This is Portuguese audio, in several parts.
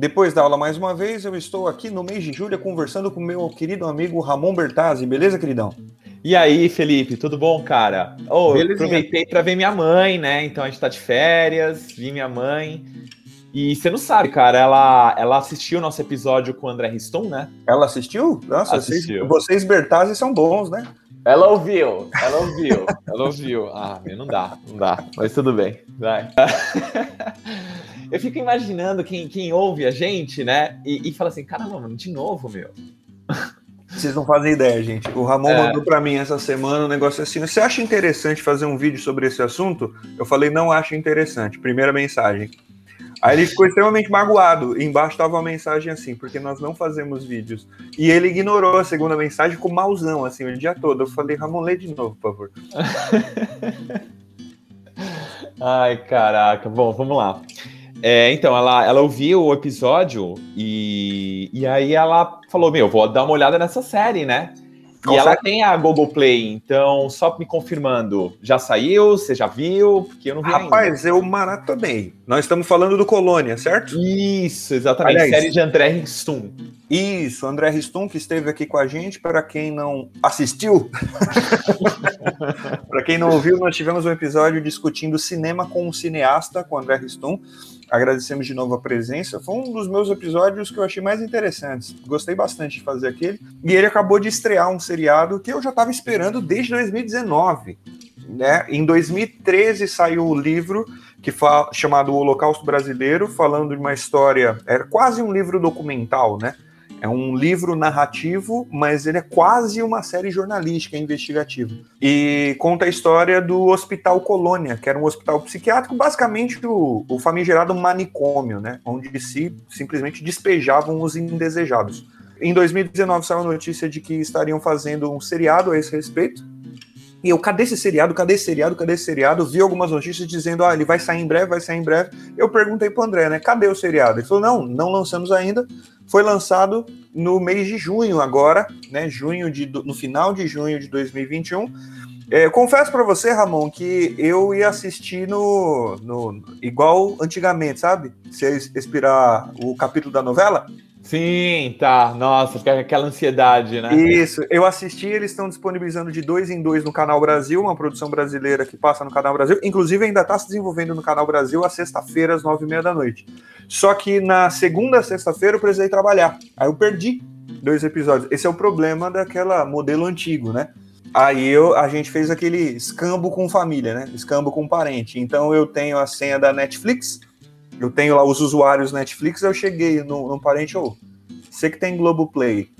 Depois da aula, mais uma vez, eu estou aqui no mês de julho conversando com meu querido amigo Ramon Bertazzi. Beleza, queridão? E aí, Felipe, tudo bom, cara? Oh, aproveitei para ver minha mãe, né? Então a gente tá de férias, vi minha mãe. E você não sabe, cara, ela, ela assistiu o nosso episódio com o André Riston, né? Ela assistiu? Nossa, assistiu. Vocês, vocês Bertazzi são bons, né? Ela ouviu, ela ouviu, ela ouviu. Ah, não dá, não dá, mas tudo bem, vai. Eu fico imaginando quem, quem ouve a gente, né? E, e fala assim: caramba, mano, de novo, meu. Vocês não fazem ideia, gente. O Ramon é. mandou para mim essa semana um negócio assim. Você acha interessante fazer um vídeo sobre esse assunto? Eu falei, não acho interessante. Primeira mensagem. Aí ele ficou extremamente magoado. embaixo estava uma mensagem assim, porque nós não fazemos vídeos. E ele ignorou a segunda mensagem com mauzão, assim, o dia todo. Eu falei, Ramon, lê de novo, por favor. Ai, caraca. Bom, vamos lá. É, então, ela, ela ouviu o episódio e, e aí ela falou: Meu, vou dar uma olhada nessa série, né? E ela tem a Google Play, então, só me confirmando, já saiu? Você já viu? Porque eu não vi Rapaz, ainda. eu maratonei. Nós estamos falando do Colônia, certo? Isso, exatamente. Aliás, série de André Ristum. Isso, André Ristum, que esteve aqui com a gente. Para quem não assistiu, para quem não ouviu, nós tivemos um episódio discutindo cinema com um cineasta, com André Ristum. Agradecemos de novo a presença. Foi um dos meus episódios que eu achei mais interessantes. Gostei bastante de fazer aquele. E ele acabou de estrear um seriado que eu já estava esperando desde 2019. Né? Em 2013 saiu o livro que fala, chamado O Holocausto Brasileiro, falando de uma história. Era quase um livro documental, né? É um livro narrativo, mas ele é quase uma série jornalística investigativa. E conta a história do Hospital Colônia, que era um hospital psiquiátrico, basicamente o, o famigerado manicômio, né? Onde se simplesmente despejavam os indesejados. Em 2019 saiu a notícia de que estariam fazendo um seriado a esse respeito. E eu, cadê esse seriado? Cadê esse seriado? Cadê esse seriado? Vi algumas notícias dizendo, ah, ele vai sair em breve, vai sair em breve. Eu perguntei pro André, né? Cadê o seriado? Ele falou, não, não lançamos ainda, foi lançado no mês de junho agora, né? Junho de, no final de junho de 2021. É, confesso para você, Ramon, que eu ia assistir no, no igual antigamente, sabe? Você expirar o capítulo da novela. Sim, tá. Nossa, fica aquela ansiedade, né? Isso. Eu assisti, eles estão disponibilizando de dois em dois no Canal Brasil, uma produção brasileira que passa no Canal Brasil. Inclusive, ainda está se desenvolvendo no Canal Brasil às sexta-feira, às nove e meia da noite. Só que na segunda sexta-feira eu precisei trabalhar. Aí eu perdi dois episódios. Esse é o problema daquela modelo antigo, né? Aí eu, a gente fez aquele escambo com família, né? Escambo com parente. Então eu tenho a senha da Netflix eu tenho lá os usuários Netflix, eu cheguei no, no parente, ou oh, você que tem Globoplay,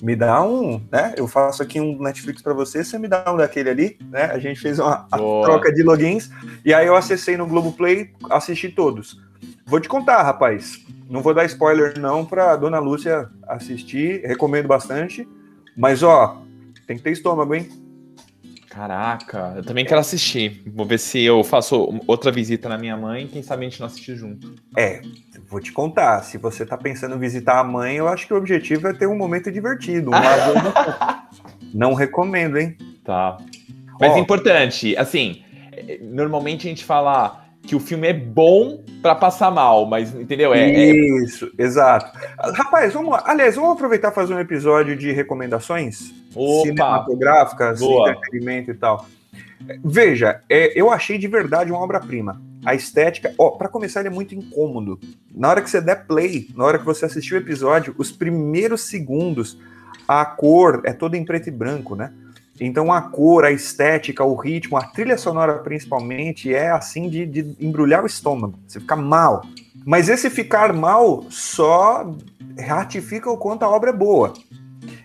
me dá um, né? Eu faço aqui um Netflix para você, você me dá um daquele ali, né? A gente fez uma troca de logins e aí eu acessei no Globoplay, assisti todos. Vou te contar, rapaz. Não vou dar spoiler não para Dona Lúcia assistir, recomendo bastante. Mas ó, tem que ter estômago, hein? Caraca, eu também quero assistir. Vou ver se eu faço outra visita na minha mãe, quem sabe a gente não assistir junto. É, vou te contar. Se você tá pensando em visitar a mãe, eu acho que o objetivo é ter um momento divertido. Um não recomendo, hein? Tá. Mas é importante, assim, normalmente a gente fala que o filme é bom para passar mal, mas entendeu? É, é Isso, é... exato. Rapaz, vamos lá. Aliás, vamos aproveitar e fazer um episódio de recomendações Opa, cinematográficas, boa. entretenimento e tal. Veja, é, eu achei de verdade uma obra-prima. A estética, ó, para começar, ele é muito incômodo. Na hora que você der play, na hora que você assistir o episódio, os primeiros segundos, a cor é toda em preto e branco, né? Então a cor, a estética, o ritmo, a trilha sonora principalmente é assim de, de embrulhar o estômago. Você fica mal. Mas esse ficar mal só ratifica o quanto a obra é boa.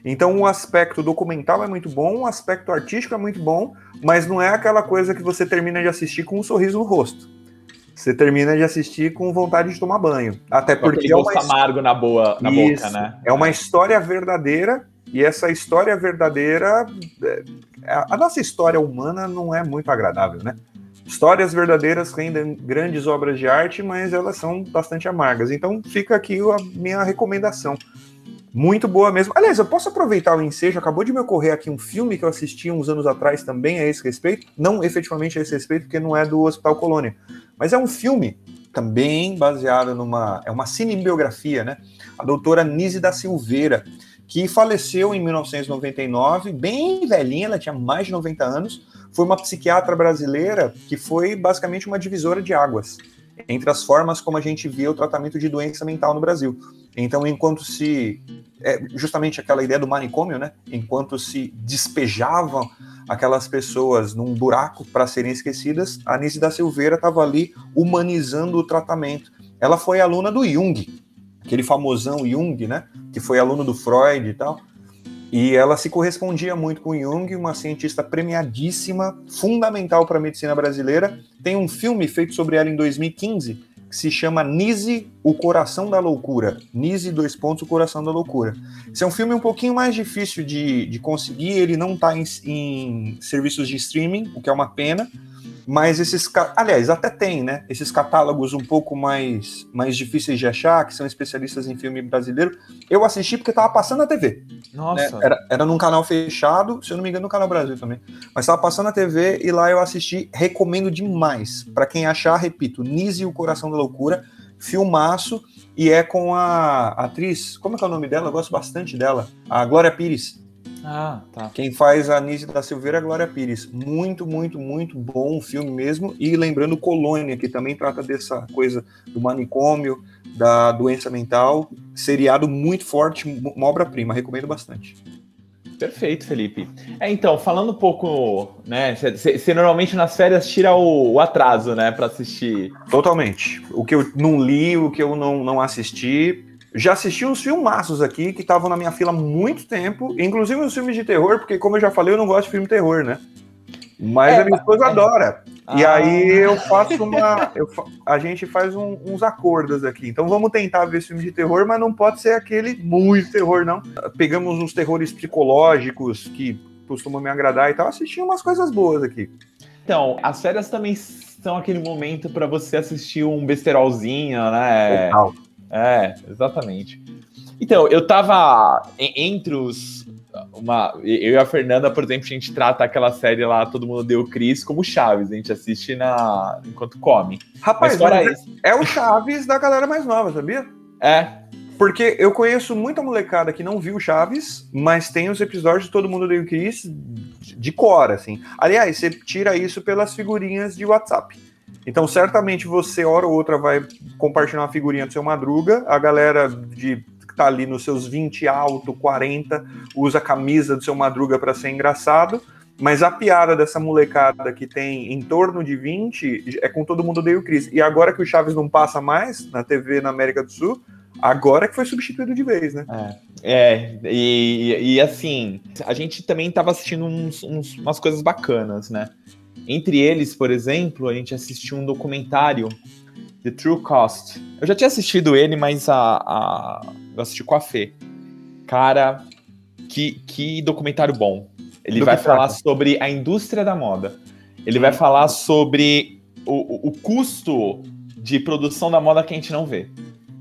Então o aspecto documental é muito bom, o aspecto artístico é muito bom, mas não é aquela coisa que você termina de assistir com um sorriso no rosto. Você termina de assistir com vontade de tomar banho. Até porque é uma amargo na boa na Isso, boca, né? É uma história verdadeira e essa história verdadeira, é, a nossa história humana não é muito agradável, né? Histórias verdadeiras rendem grandes obras de arte, mas elas são bastante amargas. Então fica aqui a minha recomendação. Muito boa mesmo. Aliás, eu posso aproveitar o ensejo. Acabou de me ocorrer aqui um filme que eu assisti uns anos atrás também a esse respeito. Não efetivamente a esse respeito, porque não é do Hospital Colônia. Mas é um filme também baseado numa. É uma cinebiografia, né? A doutora Nise da Silveira, que faleceu em 1999, bem velhinha, ela tinha mais de 90 anos. Foi uma psiquiatra brasileira que foi basicamente uma divisora de águas entre as formas como a gente via o tratamento de doença mental no Brasil. Então, enquanto se. É justamente aquela ideia do manicômio, né? Enquanto se despejavam aquelas pessoas num buraco para serem esquecidas, a Nise da Silveira estava ali humanizando o tratamento. Ela foi aluna do Jung, aquele famosão Jung, né? Que foi aluno do Freud e tal. E ela se correspondia muito com Jung, uma cientista premiadíssima, fundamental para a medicina brasileira. Tem um filme feito sobre ela em 2015 que se chama Nise, o Coração da Loucura. Nise, dois pontos, o Coração da Loucura. Esse é um filme um pouquinho mais difícil de, de conseguir, ele não está em, em serviços de streaming, o que é uma pena, mas esses, aliás, até tem, né? Esses catálogos um pouco mais, mais difíceis de achar, que são especialistas em filme brasileiro. Eu assisti porque estava passando na TV. Nossa. Né? Era, era num canal fechado, se eu não me engano, no Canal Brasil também. Mas estava passando na TV e lá eu assisti. Recomendo demais. Para quem achar, repito, Nise e o Coração da Loucura, filmaço. E é com a atriz, como é que é o nome dela? Eu gosto bastante dela. A Glória Pires. Ah, tá. Quem faz a Nise da Silveira é a Glória Pires. Muito, muito, muito bom o filme mesmo. E lembrando Colônia, que também trata dessa coisa do manicômio, da doença mental. Seriado muito forte, uma obra-prima. Recomendo bastante. Perfeito, Felipe. É, então, falando um pouco, né? Você normalmente nas férias tira o, o atraso, né, para assistir. Totalmente. O que eu não li, o que eu não, não assisti, já assisti uns filmaços aqui que estavam na minha fila há muito tempo, inclusive uns filmes de terror, porque, como eu já falei, eu não gosto de filme de terror, né? Mas é, a minha esposa é. adora. Ah. E aí eu faço uma. Eu, a gente faz um, uns acordos aqui. Então vamos tentar ver filme de terror, mas não pode ser aquele muito terror, não. Pegamos uns terrores psicológicos que costumam me agradar e tal. Assisti umas coisas boas aqui. Então, as férias também são aquele momento para você assistir um besterolzinho, né? Total. É, exatamente. Então, eu tava entre os. Uma, eu e a Fernanda, por exemplo, a gente trata aquela série lá, Todo Mundo Deu Cris, como Chaves. A gente assiste na, enquanto come. Rapaz, mas mas é, isso... é o Chaves da galera mais nova, sabia? É. Porque eu conheço muita molecada que não viu Chaves, mas tem os episódios de Todo Mundo Deu Cris de cor, assim. Aliás, você tira isso pelas figurinhas de WhatsApp. Então, certamente você, hora ou outra, vai compartilhar uma figurinha do seu Madruga, a galera de que tá ali nos seus 20 alto, 40, usa a camisa do seu Madruga para ser engraçado, mas a piada dessa molecada que tem em torno de 20 é com todo mundo deu Cris. E agora que o Chaves não passa mais na TV na América do Sul, agora que foi substituído de vez, né? É, é e, e assim, a gente também tava assistindo uns, uns, umas coisas bacanas, né? Entre eles, por exemplo, a gente assistiu um documentário, The True Cost. Eu já tinha assistido ele, mas a, a... eu assisti com a Fê. Cara, que, que documentário bom. Ele Do vai falar trata? sobre a indústria da moda. Ele vai falar sobre o, o, custo de produção da moda que a gente não vê.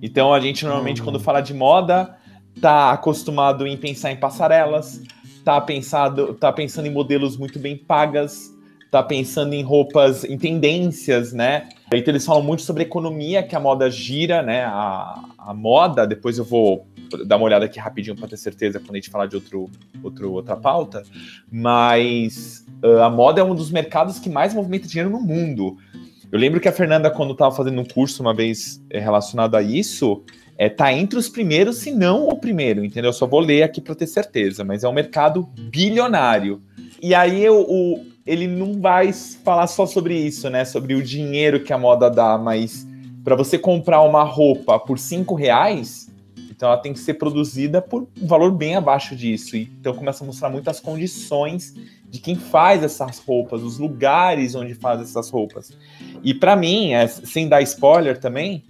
Então, a gente normalmente, hum. quando fala de moda, tá acostumado em pensar em passarelas, tá, pensado, tá pensando em modelos muito bem pagas, tá pensando em roupas, em tendências, né? Então eles falam muito sobre economia que a moda gira, né? A, a moda, depois eu vou dar uma olhada aqui rapidinho para ter certeza quando a gente falar de outro, outro, outra pauta, mas uh, a moda é um dos mercados que mais movimenta dinheiro no mundo. Eu lembro que a Fernanda, quando estava fazendo um curso uma vez eh, relacionado a isso, é, tá entre os primeiros, se não o primeiro, entendeu? Eu só vou ler aqui para ter certeza, mas é um mercado bilionário. E aí eu, o, ele não vai falar só sobre isso, né? Sobre o dinheiro que a moda dá, mas para você comprar uma roupa por cinco reais, então ela tem que ser produzida por um valor bem abaixo disso. Então começa a mostrar muitas condições de quem faz essas roupas, os lugares onde faz essas roupas. E para mim, é, sem dar spoiler também,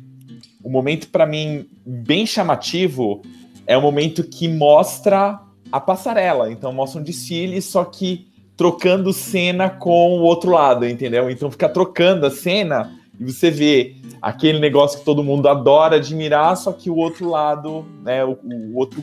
o momento para mim bem chamativo é o momento que mostra a passarela. Então mostra um desfile, só que trocando cena com o outro lado, entendeu? Então fica trocando a cena e você vê aquele negócio que todo mundo adora admirar, só que o outro lado, né, o, o outro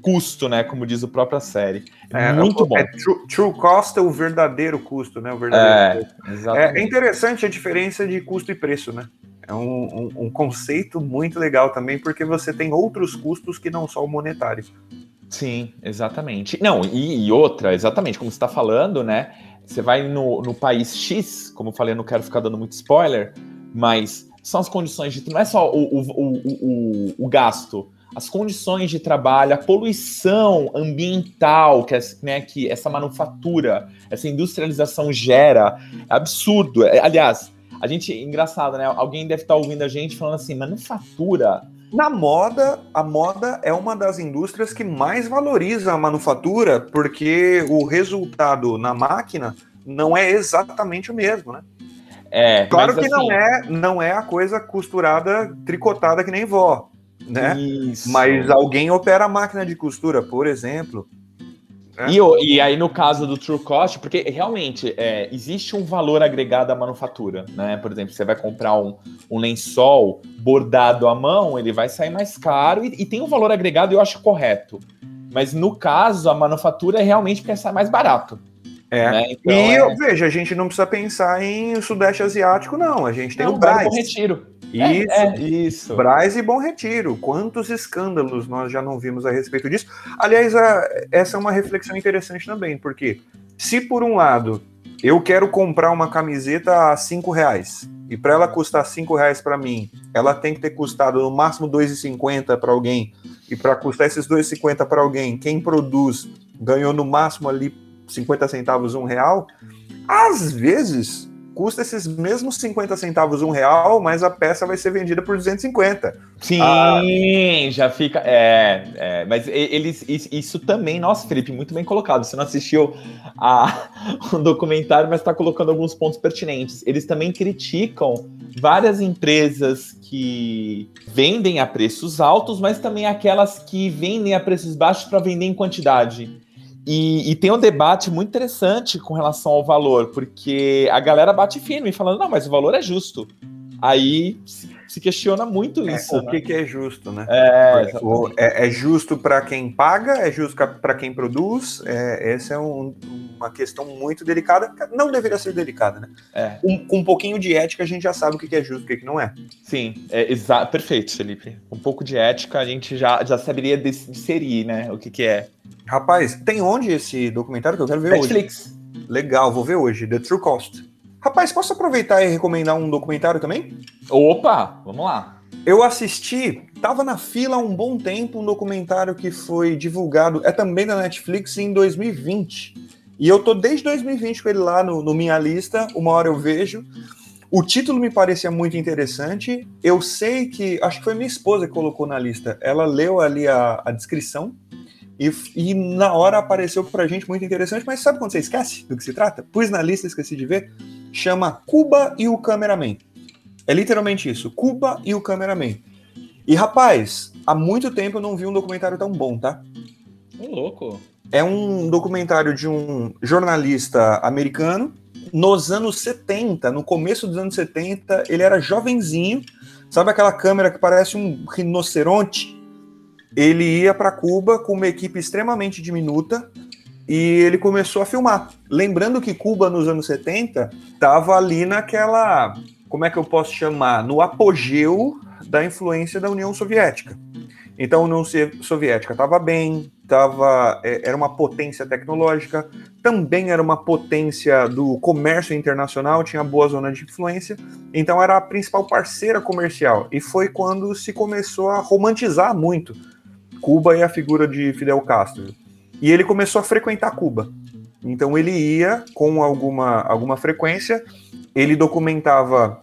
custo, né, como diz a própria série. É, é muito bom. É true, true, cost é o verdadeiro custo, né, o verdadeiro é, é, é interessante a diferença de custo e preço, né? É um, um, um, conceito muito legal também, porque você tem outros custos que não só o monetário. Sim, exatamente. Não, e, e outra, exatamente, como você está falando, né? Você vai no, no país X, como eu falei, eu não quero ficar dando muito spoiler, mas são as condições de. Não é só o, o, o, o, o gasto, as condições de trabalho, a poluição ambiental que, né, que essa manufatura, essa industrialização gera. É absurdo. É, aliás, a gente, engraçado, né? Alguém deve estar ouvindo a gente falando assim, manufatura. Na moda, a moda é uma das indústrias que mais valoriza a manufatura, porque o resultado na máquina não é exatamente o mesmo, né? É, claro que assim... não é não é a coisa costurada, tricotada que nem vó, né? Isso. Mas alguém opera a máquina de costura, por exemplo, é. E, e, aí, no caso do True Cost, porque realmente é, existe um valor agregado à manufatura, né? Por exemplo, você vai comprar um, um lençol bordado à mão, ele vai sair mais caro e, e, tem um valor agregado, eu acho correto. Mas no caso, a manufatura é realmente porque sai mais barato. É. Né? Então, e é... veja, a gente não precisa pensar em Sudeste Asiático, não. A gente tem não, o Braz. Retiro. Isso, é, é, isso. Braz e Bom Retiro. Quantos escândalos nós já não vimos a respeito disso? Aliás, a, essa é uma reflexão interessante também, porque se por um lado eu quero comprar uma camiseta a cinco reais e para ela custar cinco reais para mim, ela tem que ter custado no máximo 2,50 para alguém e para custar esses 2,50 para alguém, quem produz ganhou no máximo ali 50 centavos, um real. Às vezes custa esses mesmos 50 centavos, um real, mas a peça vai ser vendida por 250. Sim, ah, já fica. É, é, mas eles. Isso também, nossa, Felipe, muito bem colocado. Você não assistiu a, um documentário, mas está colocando alguns pontos pertinentes. Eles também criticam várias empresas que vendem a preços altos, mas também aquelas que vendem a preços baixos para vender em quantidade. E, e, tem um debate muito interessante com relação ao valor, porque a galera bate firme, falando, não, mas o valor é justo. Aí se, se questiona muito é, isso. O né? que, que, é justo, né? É, é, é justo para quem paga, é justo para quem produz. É, essa é um, uma questão muito delicada. Não deveria ser delicada, né? É. Um, com um pouquinho de ética, a gente já sabe o que, que é justo e o que, que não é. Sim, é exa perfeito, Felipe. Um pouco de ética, a gente já, já saberia disserir, né? O que, que é. Rapaz, tem onde esse documentário que eu quero ver Netflix. hoje? Netflix. Legal, vou ver hoje. The True Cost. Rapaz, posso aproveitar e recomendar um documentário também? Opa, vamos lá. Eu assisti, tava na fila há um bom tempo, um documentário que foi divulgado, é também da Netflix, em 2020. E eu tô desde 2020 com ele lá no, no Minha Lista, uma hora eu vejo. O título me parecia muito interessante. Eu sei que, acho que foi minha esposa que colocou na lista. Ela leu ali a, a descrição e, e, na hora apareceu pra gente muito interessante, mas sabe quando você esquece do que se trata? Pus na lista, esqueci de ver. Chama Cuba e o Cameraman. É literalmente isso, Cuba e o Cameraman. E rapaz, há muito tempo eu não vi um documentário tão bom, tá? Ô, louco. É um documentário de um jornalista americano nos anos 70, no começo dos anos 70, ele era jovenzinho, sabe aquela câmera que parece um rinoceronte? ele ia para Cuba com uma equipe extremamente diminuta e ele começou a filmar. Lembrando que Cuba, nos anos 70, estava ali naquela. Como é que eu posso chamar? No apogeu da influência da União Soviética. Então, a União Soviética estava bem, tava, é, era uma potência tecnológica, também era uma potência do comércio internacional, tinha boa zona de influência, então era a principal parceira comercial. E foi quando se começou a romantizar muito Cuba e a figura de Fidel Castro. E ele começou a frequentar Cuba. Então ele ia com alguma, alguma frequência, ele documentava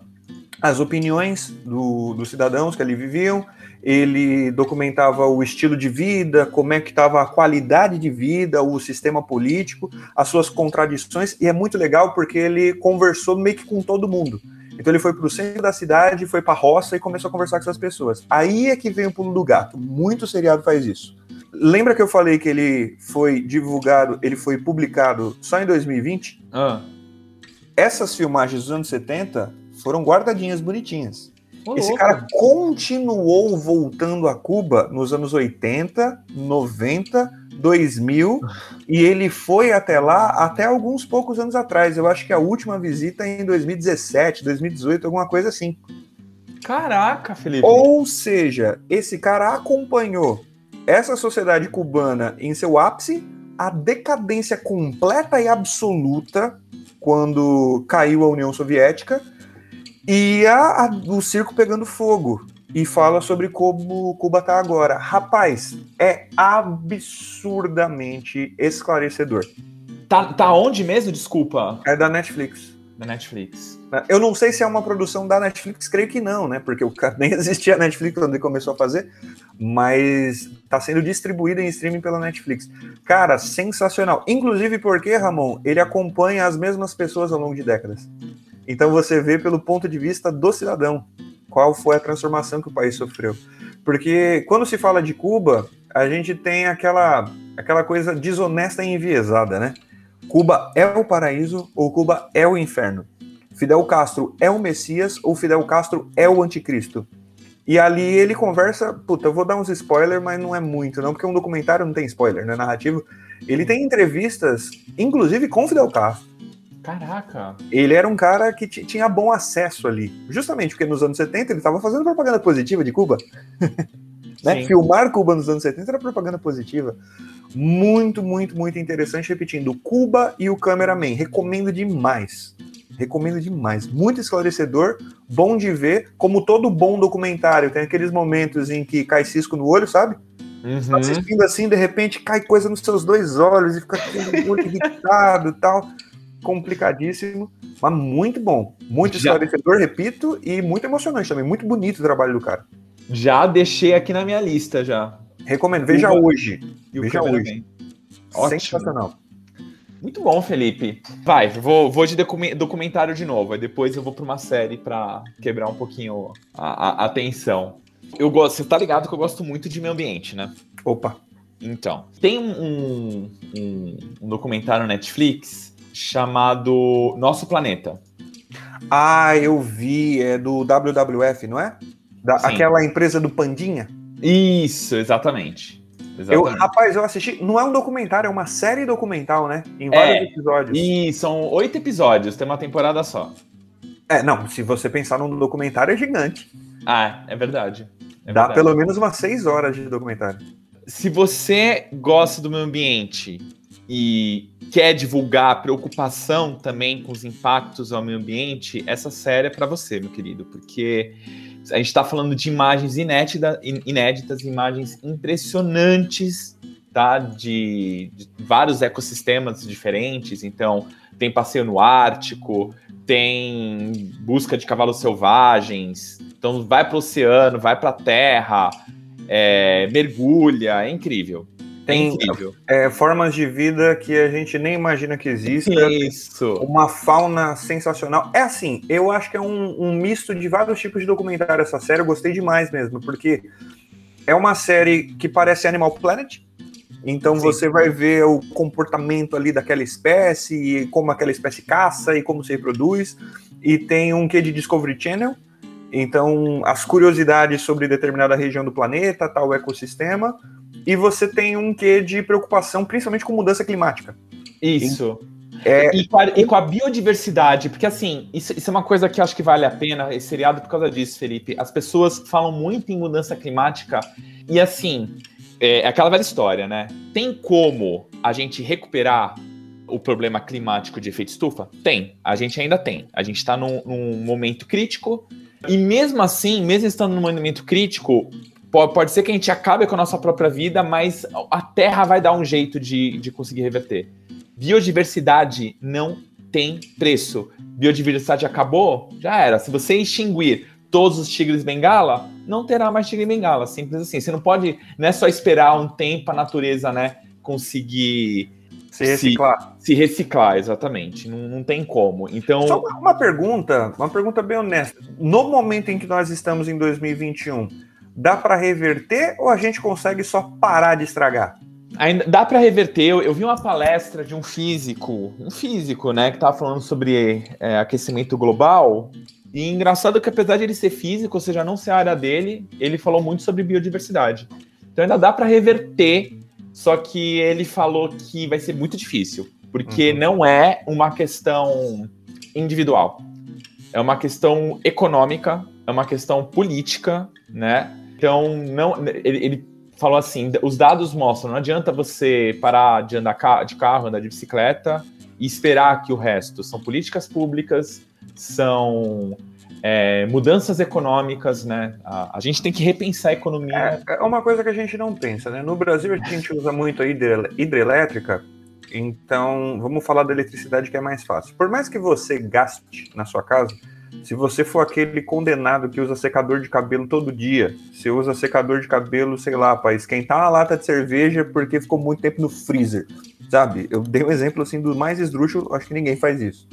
as opiniões do, dos cidadãos que ali viviam, ele documentava o estilo de vida, como é que estava a qualidade de vida, o sistema político, as suas contradições, e é muito legal porque ele conversou meio que com todo mundo. Então ele foi para o centro da cidade, foi para a roça e começou a conversar com essas pessoas. Aí é que vem o pulo do gato. Muito seriado faz isso. Lembra que eu falei que ele foi divulgado, ele foi publicado só em 2020? Ah. Essas filmagens dos anos 70 foram guardadinhas bonitinhas. Esse louco. cara continuou voltando a Cuba nos anos 80, 90 2000 e ele foi até lá até alguns poucos anos atrás. Eu acho que a última visita é em 2017, 2018, alguma coisa assim. Caraca, Felipe. Ou seja, esse cara acompanhou essa sociedade cubana em seu ápice, a decadência completa e absoluta quando caiu a União Soviética e a, a, o circo pegando fogo. E fala sobre como Cuba está agora. Rapaz, é absurdamente esclarecedor. Tá, tá onde mesmo? Desculpa. É da Netflix. Da Netflix. Eu não sei se é uma produção da Netflix, creio que não, né? Porque o cara nem existia a Netflix quando ele começou a fazer, mas está sendo distribuído em streaming pela Netflix. Cara, sensacional. Inclusive porque, Ramon, ele acompanha as mesmas pessoas ao longo de décadas. Então você vê pelo ponto de vista do cidadão qual foi a transformação que o país sofreu. Porque quando se fala de Cuba, a gente tem aquela, aquela coisa desonesta e enviesada, né? Cuba é o paraíso ou Cuba é o inferno. Fidel Castro é o Messias ou Fidel Castro é o anticristo. E ali ele conversa, puta, eu vou dar uns spoilers, mas não é muito, não, porque um documentário não tem spoiler, né? Narrativo. Ele tem entrevistas, inclusive com Fidel Castro. Caraca! Ele era um cara que tinha bom acesso ali. Justamente porque nos anos 70 ele estava fazendo propaganda positiva de Cuba. né? Filmar Cuba nos anos 70 era propaganda positiva. Muito, muito, muito interessante. Repetindo, Cuba e o Cameraman. Recomendo demais. Recomendo demais. Muito esclarecedor, bom de ver. Como todo bom documentário, tem aqueles momentos em que cai cisco no olho, sabe? Uhum. Tá assistindo assim, de repente cai coisa nos seus dois olhos e fica muito irritado e tal complicadíssimo, mas muito bom. Muito já... esclarecedor, repito, e muito emocionante também. Muito bonito o trabalho do cara. Já deixei aqui na minha lista já. Recomendo, veja hoje. veja hoje. Ótimo. Sensacional. Muito bom, Felipe. Vai, vou, vou de documentário de novo, aí depois eu vou para uma série para quebrar um pouquinho a, a, atenção. Eu gosto, você tá ligado que eu gosto muito de meio ambiente, né? Opa. Então, tem um, um, um documentário Netflix chamado Nosso Planeta. Ah, eu vi, é do WWF, não é? Da, aquela empresa do Pandinha? Isso, exatamente. Eu, rapaz, eu assisti. Não é um documentário, é uma série documental, né? Em vários é, episódios. E são oito episódios, tem uma temporada só. É, não, se você pensar num documentário, é gigante. Ah, é verdade. É Dá verdade. pelo menos umas seis horas de documentário. Se você gosta do meio ambiente e quer divulgar preocupação também com os impactos ao meio ambiente, essa série é para você, meu querido, porque a gente está falando de imagens inédita, inéditas, imagens impressionantes, tá? De, de, vários ecossistemas diferentes. Então, tem passeio no Ártico, tem busca de cavalos selvagens. Então, vai para o oceano, vai para a terra, é, mergulha, é incrível. Tem é, formas de vida que a gente nem imagina que exista. Isso. Uma fauna sensacional. É assim, eu acho que é um, um misto de vários tipos de documentário essa série. Eu gostei demais mesmo, porque é uma série que parece Animal Planet. Então Sim. você vai ver o comportamento ali daquela espécie, e como aquela espécie caça e como se reproduz. E tem um quê de Discovery Channel. Então, as curiosidades sobre determinada região do planeta, tal ecossistema e você tem um quê de preocupação, principalmente com mudança climática. Isso. É... E, com a, e, com a, biodiversidade, porque assim, isso, isso, é uma coisa que eu acho que vale a pena, esse seriado, por causa disso, Felipe. As pessoas falam muito em mudança climática, e assim, é, é aquela velha história, né? Tem como a gente recuperar o problema climático de efeito estufa? Tem, a gente ainda tem. A gente está num, num momento crítico, e mesmo assim, mesmo estando num momento crítico, pode ser que a gente acabe com a nossa própria vida, mas a Terra vai dar um jeito de, de conseguir reverter. Biodiversidade não tem preço. Biodiversidade acabou, já era. Se você extinguir todos os tigres bengala, não terá mais tigre bengala. Simples assim. Você não pode, não é só esperar um tempo a natureza, né, conseguir se reciclar. Se, se reciclar, exatamente. Não, não, tem como. Então. Só uma, uma pergunta, uma pergunta bem honesta. No momento em que nós estamos em 2021, dá para reverter ou a gente consegue só parar de estragar? Ainda dá para reverter. Eu, eu, vi uma palestra de um físico, um físico, né, que estava falando sobre é, aquecimento global. E engraçado que apesar de ele ser físico, ou seja, não ser a área dele, ele falou muito sobre biodiversidade. Então ainda dá para reverter, só que ele falou que vai ser muito difícil, porque uhum. não é uma questão individual. É uma questão econômica, é é uma questão política, né? Então, não, ele, ele falou assim: os dados mostram, não adianta você parar de andar de carro, andar de bicicleta e esperar que o resto são políticas públicas, são é, mudanças econômicas, né? A, a, gente tem que repensar a economia. É, é, uma coisa que a gente não pensa, né? No Brasil a gente usa muito a hidrelétrica, então vamos falar da eletricidade que é mais fácil. Por mais que você gaste na sua casa, se você for aquele condenado que usa secador de cabelo todo dia, você usa secador de cabelo, sei lá, para esquentar uma lata de cerveja porque ficou muito tempo no freezer, sabe? Eu dei um exemplo assim do mais esdrúxulo, acho que ninguém faz isso.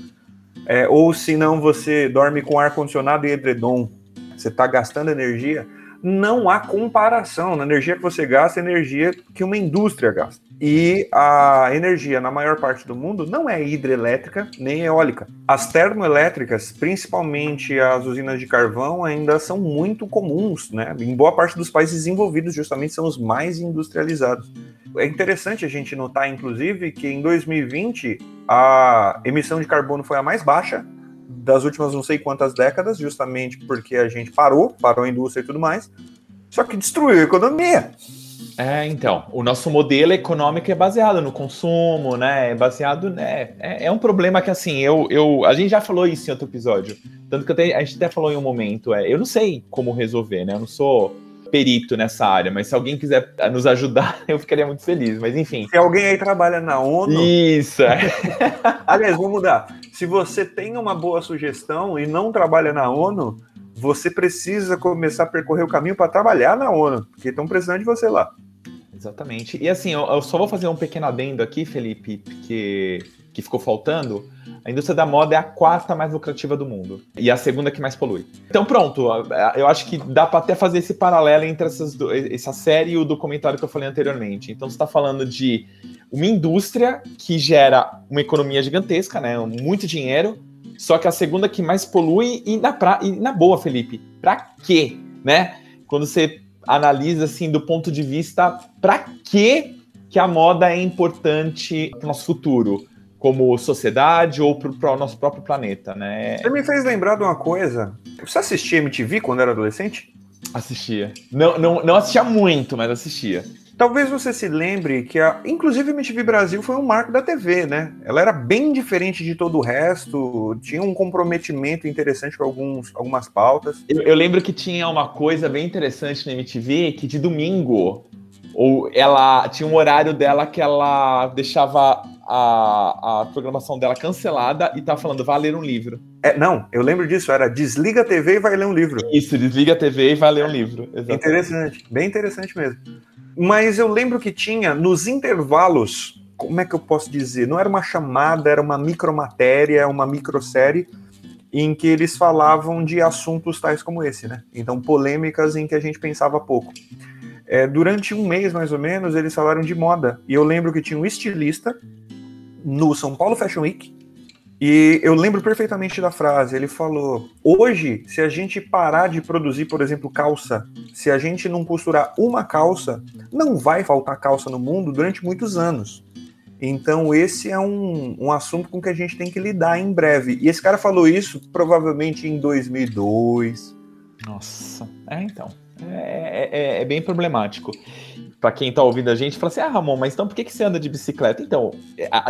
É, ou se não você dorme com ar condicionado e edredom, você está gastando energia, não há comparação na energia que você gasta, energia que uma indústria gasta. E a energia, na maior parte do mundo, não é hidrelétrica nem eólica. As termoelétricas, principalmente as usinas de carvão, ainda são muito comuns, né? Em boa parte dos países desenvolvidos, justamente, são os mais industrializados. É interessante a gente notar, inclusive, que em 2020 a emissão de carbono foi a mais baixa das últimas não sei quantas décadas, justamente porque a gente parou, parou a indústria e tudo mais, só que destruiu a economia. É, então, o nosso modelo econômico é baseado no consumo, né? É baseado, né? É, é, um problema que, assim, eu, eu. A gente já falou isso em outro episódio. Tanto que até, a gente até falou em um momento. É, eu não sei como resolver, né? Eu não sou perito nessa área, mas se alguém quiser nos ajudar, eu ficaria muito feliz. Mas enfim. Se alguém aí trabalha na ONU. Isso. É. Aliás, vamos mudar. Se você tem uma boa sugestão e não trabalha na ONU, você precisa começar a percorrer o caminho para trabalhar na ONU, porque estão precisando de você lá. Exatamente. E assim, eu, eu, só vou fazer um pequeno adendo aqui, Felipe, que, que ficou faltando. A indústria da moda é a quarta mais lucrativa do mundo e a segunda que mais polui. Então, pronto, eu acho que dá para até fazer esse paralelo entre essas, essa série e o documentário que eu falei anteriormente. Então, você está falando de uma indústria que gera uma economia gigantesca, né? Muito dinheiro, só que a segunda que mais polui e na, pra, e na boa, Felipe, para quê? Né? Quando você analisa assim do ponto de vista para que que a moda é importante para o nosso futuro, como sociedade ou para o nosso próprio planeta, né? Você me fez lembrar de uma coisa. Você assistia MTV quando era adolescente? Assistia. Não, não, não assistia muito, mas assistia. Talvez você se lembre que, a, inclusive, a MTV Brasil foi um marco da TV, né? Ela era bem diferente de todo o resto, tinha um comprometimento interessante com alguns, algumas pautas. Eu, eu lembro que tinha uma coisa bem interessante na MTV, que de domingo, ou ela tinha um horário dela que ela deixava a, a programação dela cancelada e tava falando, vai ler um livro. É, não, eu lembro disso, era desliga a TV e vai ler um livro. Isso, desliga a TV e vai ler um livro. Exatamente. Interessante, bem interessante mesmo. Mas eu lembro que tinha nos intervalos, como é que eu posso dizer? Não era uma chamada, era uma micromatéria, uma microsérie em que eles falavam de assuntos tais como esse, né? Então, polêmicas em que a gente pensava pouco. É, durante um mês, mais ou menos, eles falaram de moda. E eu lembro que tinha um estilista no São Paulo Fashion Week e eu lembro perfeitamente da frase. Ele falou: hoje, se a gente parar de produzir, por exemplo, calça, se a gente não costurar uma calça, não vai faltar calça no mundo durante muitos anos. Então, esse é um, um assunto com que a gente tem que lidar em breve. E esse cara falou isso provavelmente em 2002. Nossa, é então. É, é, é bem problemático para quem tá ouvindo a gente, fala assim: ah, Ramon, mas então por que, que você anda de bicicleta? Então,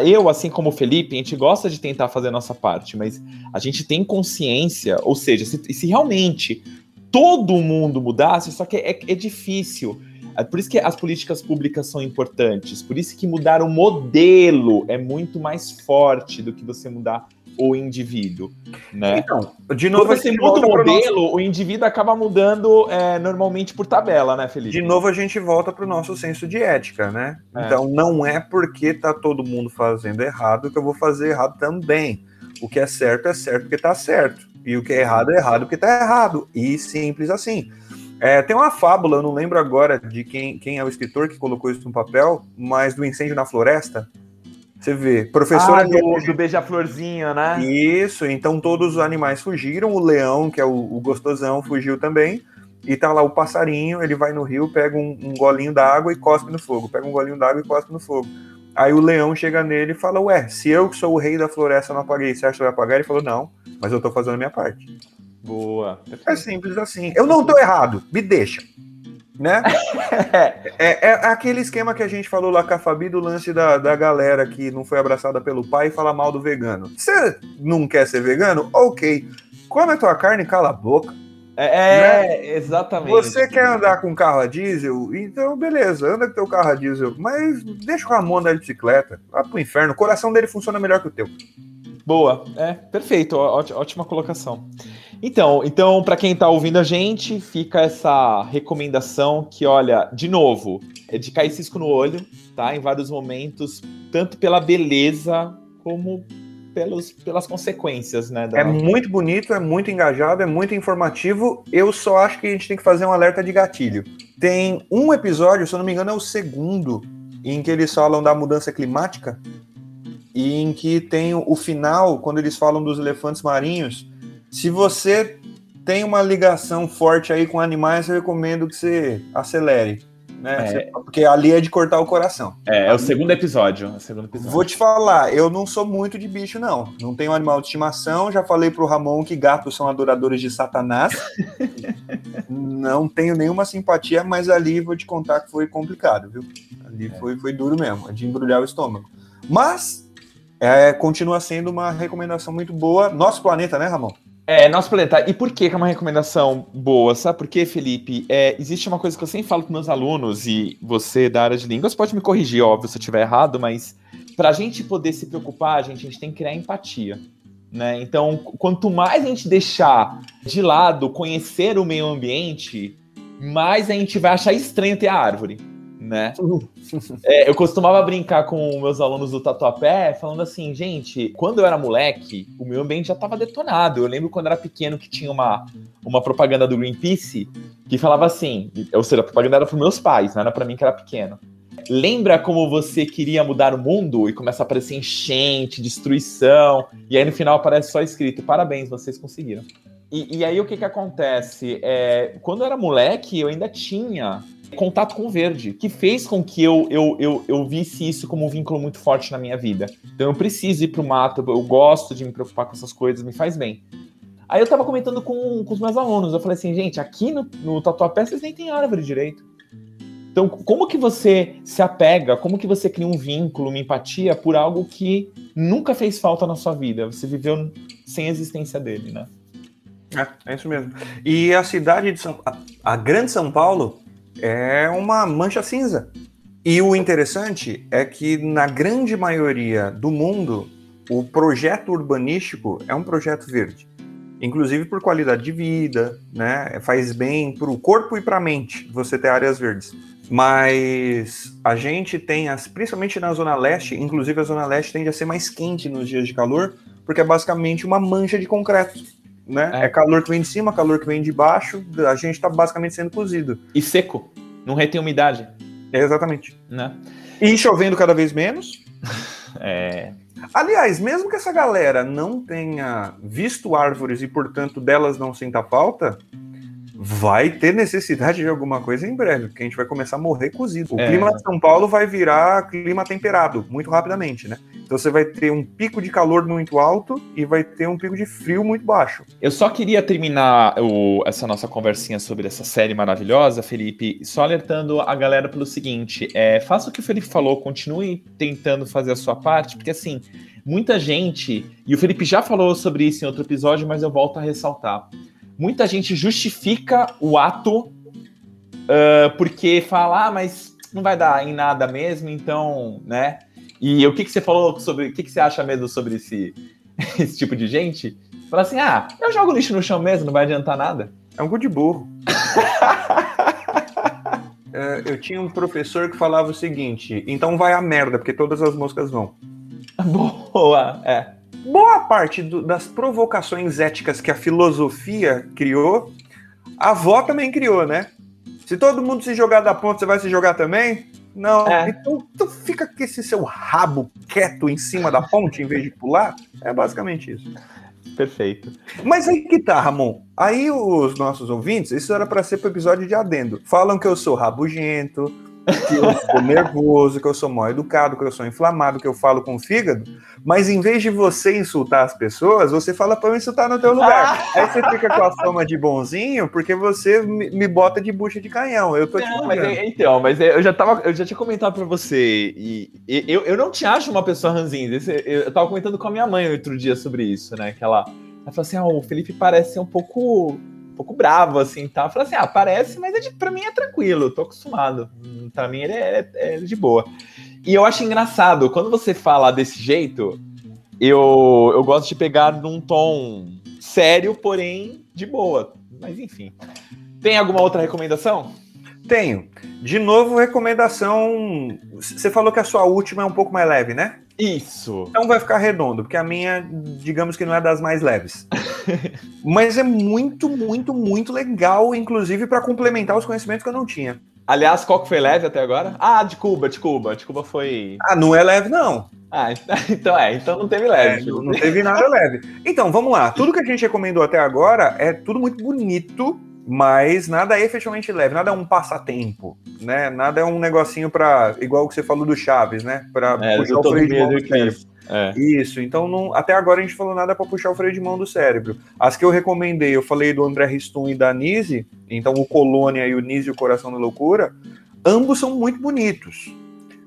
eu, assim como o Felipe, a gente gosta de tentar fazer a nossa parte, mas a gente tem consciência, ou seja, se, se realmente todo mundo mudasse, só que é, é difícil. É por isso que as políticas públicas são importantes, por isso que mudar o modelo é muito mais forte do que você mudar o indivíduo, né? Então, de novo, Quando você muda o modelo, nosso... o indivíduo acaba mudando é, normalmente por tabela, né, Felipe? De novo, a gente volta para o nosso senso de ética, né? É. Então, não é porque tá todo mundo fazendo errado que eu vou fazer errado também. O que é certo é certo porque tá certo. E o que é errado é errado porque tá errado. E simples assim. É, tem uma fábula, eu não lembro agora de quem, quem é o escritor que colocou isso no papel, mas do incêndio na floresta, você vê, professora. Ah, do, do beija-florzinha, né? Isso, então todos os animais fugiram, o leão, que é o, o, gostosão, fugiu também. E tá lá o passarinho, ele vai no rio, pega um, um golinho d'água e cospe no fogo. Pega um golinho d'água e cospe no fogo. Aí o leão chega nele e fala: Ué, se eu que sou o rei da floresta não apaguei, você acha que vai apagar? Ele falou: Não, mas eu tô fazendo a minha parte. Boa. É simples assim. Eu não tô errado, me deixa. Né? é, é, aquele esquema que a gente falou lá com a Fabi do lance da, da galera que não foi abraçada pelo pai e fala mal do vegano. Você não quer ser vegano? Ok. Come a tua carne e cala a boca. É, né? exatamente. Você quer andar com carro a diesel? Então, beleza, anda com teu carro a diesel. Mas deixa o Ramon andar de bicicleta. Vá pro inferno. O coração dele funciona melhor que o teu. Boa, é, perfeito, ótima colocação. Então, então para quem está ouvindo a gente, fica essa recomendação que, olha, de novo, é de cair cisco no olho, tá? Em vários momentos, tanto pela beleza como pelos, pelas consequências, né? É muito bonito, é muito engajado, é muito informativo. Eu só acho que a gente tem que fazer um alerta de gatilho. Tem um episódio, se eu não me engano, é o segundo, em que eles falam da mudança climática e em que tem o final, quando eles falam dos elefantes marinhos. Se você tem uma ligação forte aí com animais, eu recomendo que você acelere. Né? É. Porque ali é de cortar o coração. É, é o segundo episódio, é o segundo episódio. Vou te falar, eu não sou muito de bicho, não. Não tenho animal de estimação. Já falei pro Ramon que gatos são adoradores de Satanás. não tenho nenhuma simpatia, mas ali vou te contar que foi complicado, viu? Ali é. foi, foi duro mesmo, de embrulhar o estômago. Mas é, continua sendo uma recomendação muito boa. Nosso planeta, né, Ramon? É, nosso planeta. E por que, é uma recomendação boa? Sabe por quê, Felipe? É, existe uma coisa que eu sempre falo com meus alunos, e você da área de línguas pode me corrigir, óbvio, se eu estiver errado, mas para a gente poder se preocupar, a gente, a gente tem que criar empatia. Né? Então, quanto mais a gente deixar de lado conhecer o meio ambiente, mais a gente vai achar estranho ter a árvore né? É, eu costumava brincar com meus alunos do Tatuapé, falando assim, gente, quando eu era moleque, o meu ambiente já estava detonado. Eu lembro quando eu era pequeno que tinha uma, uma propaganda do Greenpeace que falava assim, ou seja, a propaganda era para meus pais, não era para mim que era pequeno. Lembra como você queria mudar o mundo e começa a aparecer enchente, destruição, e aí no final aparece só escrito: parabéns, vocês conseguiram. E, e aí o que que acontece? É, quando eu era moleque, eu ainda tinha contato com o verde, que fez com que eu, eu, eu, eu visse isso como um vínculo muito forte na minha vida. Então eu preciso ir pro mato, eu gosto de me preocupar com essas coisas, me faz bem. Aí eu tava comentando com, com os meus alunos, eu falei assim, gente, aqui no, no Tatuapé vocês nem tem árvore direito. Então, como que você se apega, como que você cria um vínculo, uma empatia por algo que nunca fez falta na sua vida? Você viveu sem a existência dele, né? É, é isso mesmo. E a cidade de São a, a grande São Paulo é uma mancha cinza. E o interessante é que, na grande maioria do mundo, o projeto urbanístico é um projeto verde. Inclusive por qualidade de vida, né? Faz bem para o corpo e para a mente você ter áreas verdes. Mas a gente tem, as, principalmente na Zona Leste, inclusive a Zona Leste tende a ser mais quente nos dias de calor, porque é basicamente uma mancha de concreto né? É. é. calor que vem de cima, calor que vem de baixo, a gente está basicamente sendo cozido. E seco, não retém umidade. É, exatamente. Né? E chovendo cada vez menos. é. Aliás, mesmo que essa galera não tenha visto árvores e, portanto, delas não sinta falta, vai ter necessidade de alguma coisa em breve, porque a gente vai começar a morrer cozido. O é. clima de São Paulo vai virar clima temperado muito rapidamente, né? Então você vai ter um pico de calor muito alto e vai ter um pico de frio muito baixo. Eu só queria terminar o, essa nossa conversinha sobre essa série maravilhosa, Felipe, só alertando a galera pelo seguinte: é, faça o que o Felipe falou, continue tentando fazer a sua parte, porque assim, muita gente, e o Felipe já falou sobre isso em outro episódio, mas eu volto a ressaltar muita gente justifica o ato uh, porque fala, ah, mas não vai dar em nada mesmo, então, né? E o que, que você falou sobre. O que, que você acha mesmo sobre esse, esse tipo de gente? Fala assim, ah, eu jogo lixo no chão mesmo, não vai adiantar nada. É um cu de burro. é, eu tinha um professor que falava o seguinte: então vai a merda, porque todas as moscas vão. Boa, é boa parte do, das provocações éticas que a filosofia criou, a avó também criou, né? Se todo mundo se jogar da ponta, você vai se jogar também? Não. É. Então tu fica com esse seu rabo quieto em cima da ponte em vez de pular. É basicamente isso. Perfeito. Mas aí que tá, Ramon. Aí os nossos ouvintes, isso era para ser pro episódio de adendo. Falam que eu sou rabugento, que eu sou nervoso, que eu sou mal educado, que eu sou inflamado, que eu falo com o fígado, mas em vez de você insultar as pessoas, você fala para eu insultar no teu lugar. Ah. Aí você fica com a fama de bonzinho, porque você me bota de bucha de canhão. Eu tô não, mas, Então, mas eu já tava, eu já tinha comentado para você, e, e, eu, eu não te acho uma pessoa ranzinha. Eu tava comentando com a minha mãe outro dia sobre isso, né? Que ela, ela falou assim: ah, o Felipe parece ser um pouco pouco bravo, assim, tá? Eu falei assim, ah, parece, mas é de, pra mim é tranquilo, tô acostumado. Pra mim ele é, é, é de boa. E eu acho engraçado, quando você fala desse jeito, eu, eu gosto de pegar num tom sério, porém de boa. Mas enfim. Tem alguma outra recomendação? Tenho. De novo, recomendação. Você falou que a sua última é um pouco mais leve, né? Isso. Então vai ficar redondo, porque a minha, digamos que não é das mais leves. Mas é muito, muito, muito legal, inclusive para complementar os conhecimentos que eu não tinha. Aliás, qual que foi leve até agora? Ah, de Cuba, de Cuba. De Cuba foi. Ah, não é leve, não. Ah, então é, então não teve leve. É, não teve nada leve. Então, vamos lá. Tudo que a gente recomendou até agora é tudo muito bonito, mas nada é efetivamente leve, nada é um passatempo, né? Nada é um negocinho para igual o que você falou do Chaves, né? Para é, puxar o freio de mão do cérebro. É. Isso, então não, até agora a gente falou nada para puxar o freio de mão do cérebro. As que eu recomendei, eu falei do André Riston e da Nise, então o Colônia e o Nise e o Coração da Loucura, ambos são muito bonitos,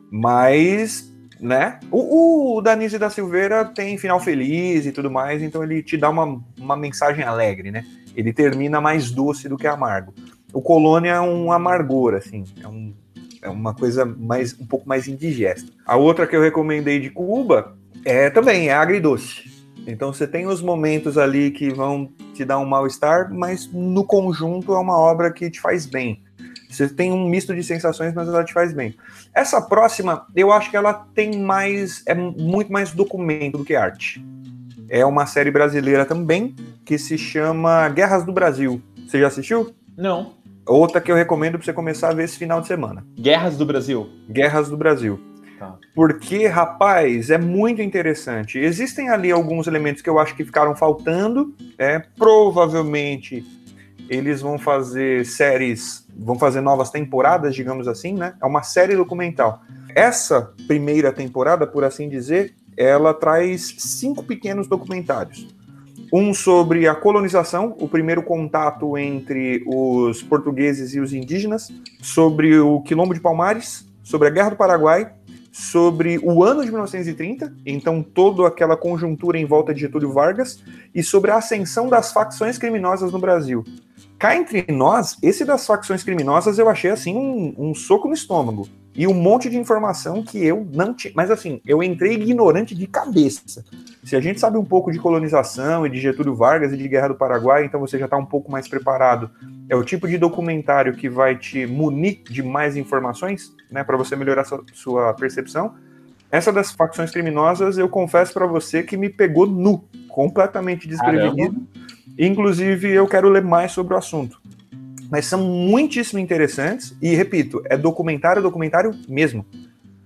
mas, né? O, o Danise da Silveira tem final feliz e tudo mais, então ele te dá uma, uma mensagem alegre, né? Ele termina mais doce do que amargo. O Colônia é um amargor, assim, é, um, é uma coisa mais um pouco mais indigesta. A outra que eu recomendei de Cuba é também é agridoce. Então você tem os momentos ali que vão te dar um mal-estar, mas no conjunto é uma obra que te faz bem. Você tem um misto de sensações, mas ela te faz bem. Essa próxima, eu acho que ela tem mais, é muito mais documento do que arte é uma série brasileira também, que se chama Guerras do Brasil. Você já assistiu? Não. Outra que eu recomendo para você começar a ver esse final de semana. Guerras do Brasil. Guerras do Brasil. Tá. Porque, rapaz, é muito interessante. Existem ali alguns elementos que eu acho que ficaram faltando. É, provavelmente eles vão fazer séries, vão fazer novas temporadas, digamos assim, né? É uma série documental. Essa primeira temporada, por assim dizer, ela traz cinco pequenos documentários. Um sobre a colonização, o primeiro contato entre os portugueses e os indígenas, sobre o Quilombo de Palmares, sobre a Guerra do Paraguai, sobre o ano de 1930, então toda aquela conjuntura em volta de Getúlio Vargas, e sobre a ascensão das facções criminosas no Brasil. Cá entre nós, esse das facções criminosas eu achei assim um, um soco no estômago e um monte de informação que eu não tinha. Mas assim, eu entrei ignorante de cabeça. Se a gente sabe um pouco de colonização e de Getúlio Vargas e de Guerra do Paraguai, então você já está um pouco mais preparado. É o tipo de documentário que vai te munir de mais informações, né, para você melhorar sua, sua percepção. Essa das facções criminosas, eu confesso para você que me pegou nu, completamente desprevenido. Caramba. Inclusive, eu quero ler mais sobre o assunto mas são muitíssimo interessantes e repito, é documentário, documentário mesmo,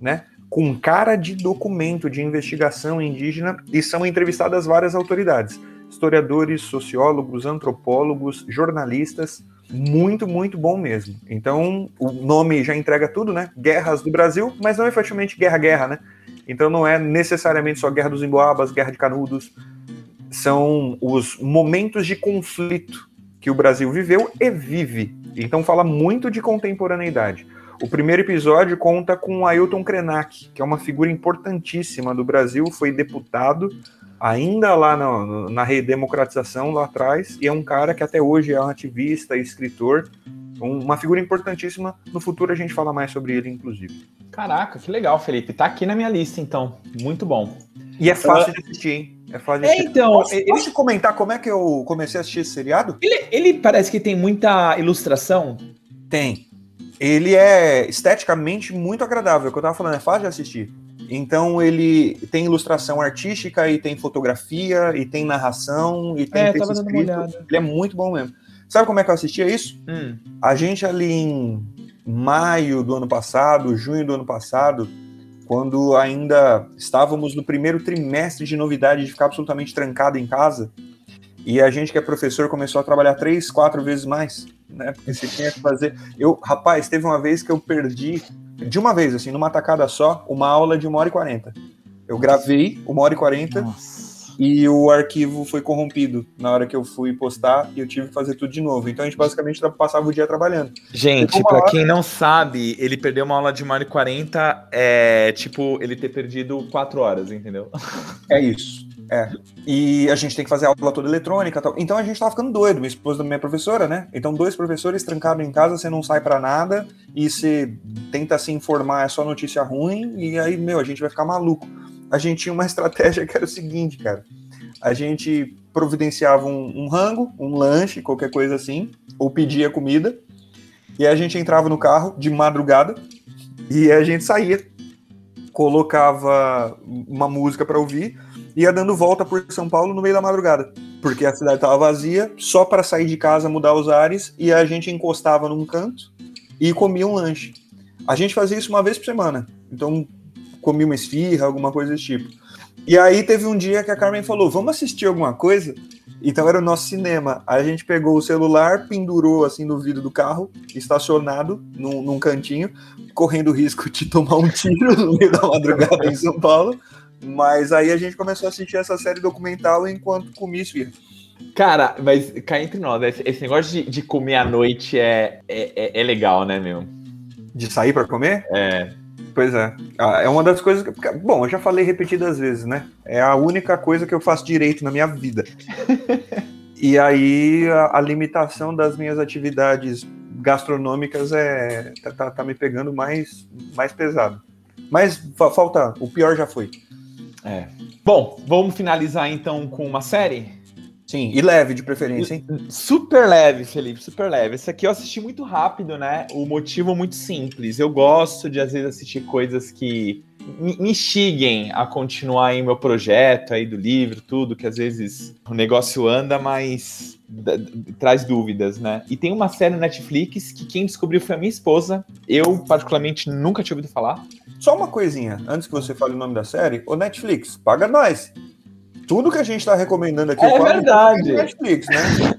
né? Com cara de documento de investigação indígena e são entrevistadas várias autoridades, historiadores, sociólogos, antropólogos, jornalistas, muito, muito bom mesmo. Então, o nome já entrega tudo, né? Guerras do Brasil, mas não é efetivamente guerra-guerra, né? Então não é necessariamente só Guerra dos Emboabas, Guerra de Canudos, são os momentos de conflito que o Brasil viveu e vive. Então fala muito de contemporaneidade. O primeiro episódio conta com Ailton Krenak, que é uma figura importantíssima do Brasil, foi deputado ainda lá na, na redemocratização lá atrás, e é um cara que até hoje é um ativista, escritor, uma figura importantíssima. No futuro a gente fala mais sobre ele, inclusive. Caraca, que legal, Felipe. Tá aqui na minha lista, então. Muito bom. E é fácil uh, de assistir, hein? É, foda é então. Posso, ele... posso comentar como é que eu comecei a assistir esse seriado? Ele, ele parece que tem muita ilustração. Tem. Ele é esteticamente muito agradável, é o que eu tava falando, é fácil de assistir. Então ele tem ilustração artística e tem fotografia e tem narração e tem é, texto escrito. Ele é muito bom mesmo. Sabe como é que eu assistia isso? Hum. A gente ali em maio do ano passado, junho do ano passado, quando ainda estávamos no primeiro trimestre de novidade de ficar absolutamente trancado em casa, e a gente que é professor começou a trabalhar três, quatro vezes mais, né? Porque você tinha que fazer. Eu, rapaz, teve uma vez que eu perdi de uma vez, assim, numa tacada só, uma aula de uma hora e quarenta. Eu gravei uma hora e quarenta e o arquivo foi corrompido na hora que eu fui postar e eu tive que fazer tudo de novo. Então a gente basicamente passava o dia trabalhando. Gente, para hora... quem não sabe, ele perdeu uma aula de uma hora e quarenta, é tipo ele ter perdido quatro horas, entendeu? É isso. É. E a gente tem que fazer aula toda eletrônica tal. Então a gente tava ficando doido, minha esposa da minha professora, né? Então, dois professores trancados em casa, você não sai para nada e você tenta se informar, é só notícia ruim, e aí, meu, a gente vai ficar maluco a gente tinha uma estratégia que era o seguinte, cara. A gente providenciava um, um rango, um lanche, qualquer coisa assim, ou pedia comida, e a gente entrava no carro de madrugada e a gente saía, colocava uma música para ouvir, ia dando volta por São Paulo no meio da madrugada, porque a cidade estava vazia, só para sair de casa, mudar os ares, e a gente encostava num canto e comia um lanche. A gente fazia isso uma vez por semana. Então, comi uma esfirra, alguma coisa desse tipo. E aí teve um dia que a Carmen falou: vamos assistir alguma coisa? Então era o nosso cinema. A gente pegou o celular, pendurou assim no vidro do carro, estacionado num, num cantinho, correndo risco de tomar um tiro no meio da madrugada em São Paulo. Mas aí a gente começou a assistir essa série documental enquanto comia esfirra. Cara, mas cá entre nós, esse negócio de, de comer à noite é, é, é legal, né, meu? De sair para comer? É. Pois é. Ah, é uma das coisas que. Bom, eu já falei repetidas vezes, né? É a única coisa que eu faço direito na minha vida. e aí a, a, limitação das minhas atividades gastronômicas é tá, tá, tá, me pegando mais, mais pesado. Mas fa falta, o pior já foi. É. Bom, vamos finalizar então com uma série? Sim, e leve de preferência, hein? Super leve, Felipe, super leve. Esse aqui eu assisti muito rápido, né? O motivo é muito simples. Eu gosto de, às vezes, assistir coisas que me instiguem a continuar em meu projeto aí do livro, tudo, que às vezes o negócio anda, mas traz dúvidas, né? E tem uma série Netflix que quem descobriu foi a minha esposa. Eu, particularmente, nunca tinha ouvido falar. Só uma coisinha, antes que você fale o nome da série, o Netflix, paga nós tudo que a gente está recomendando aqui é verdade. É Netflix, né?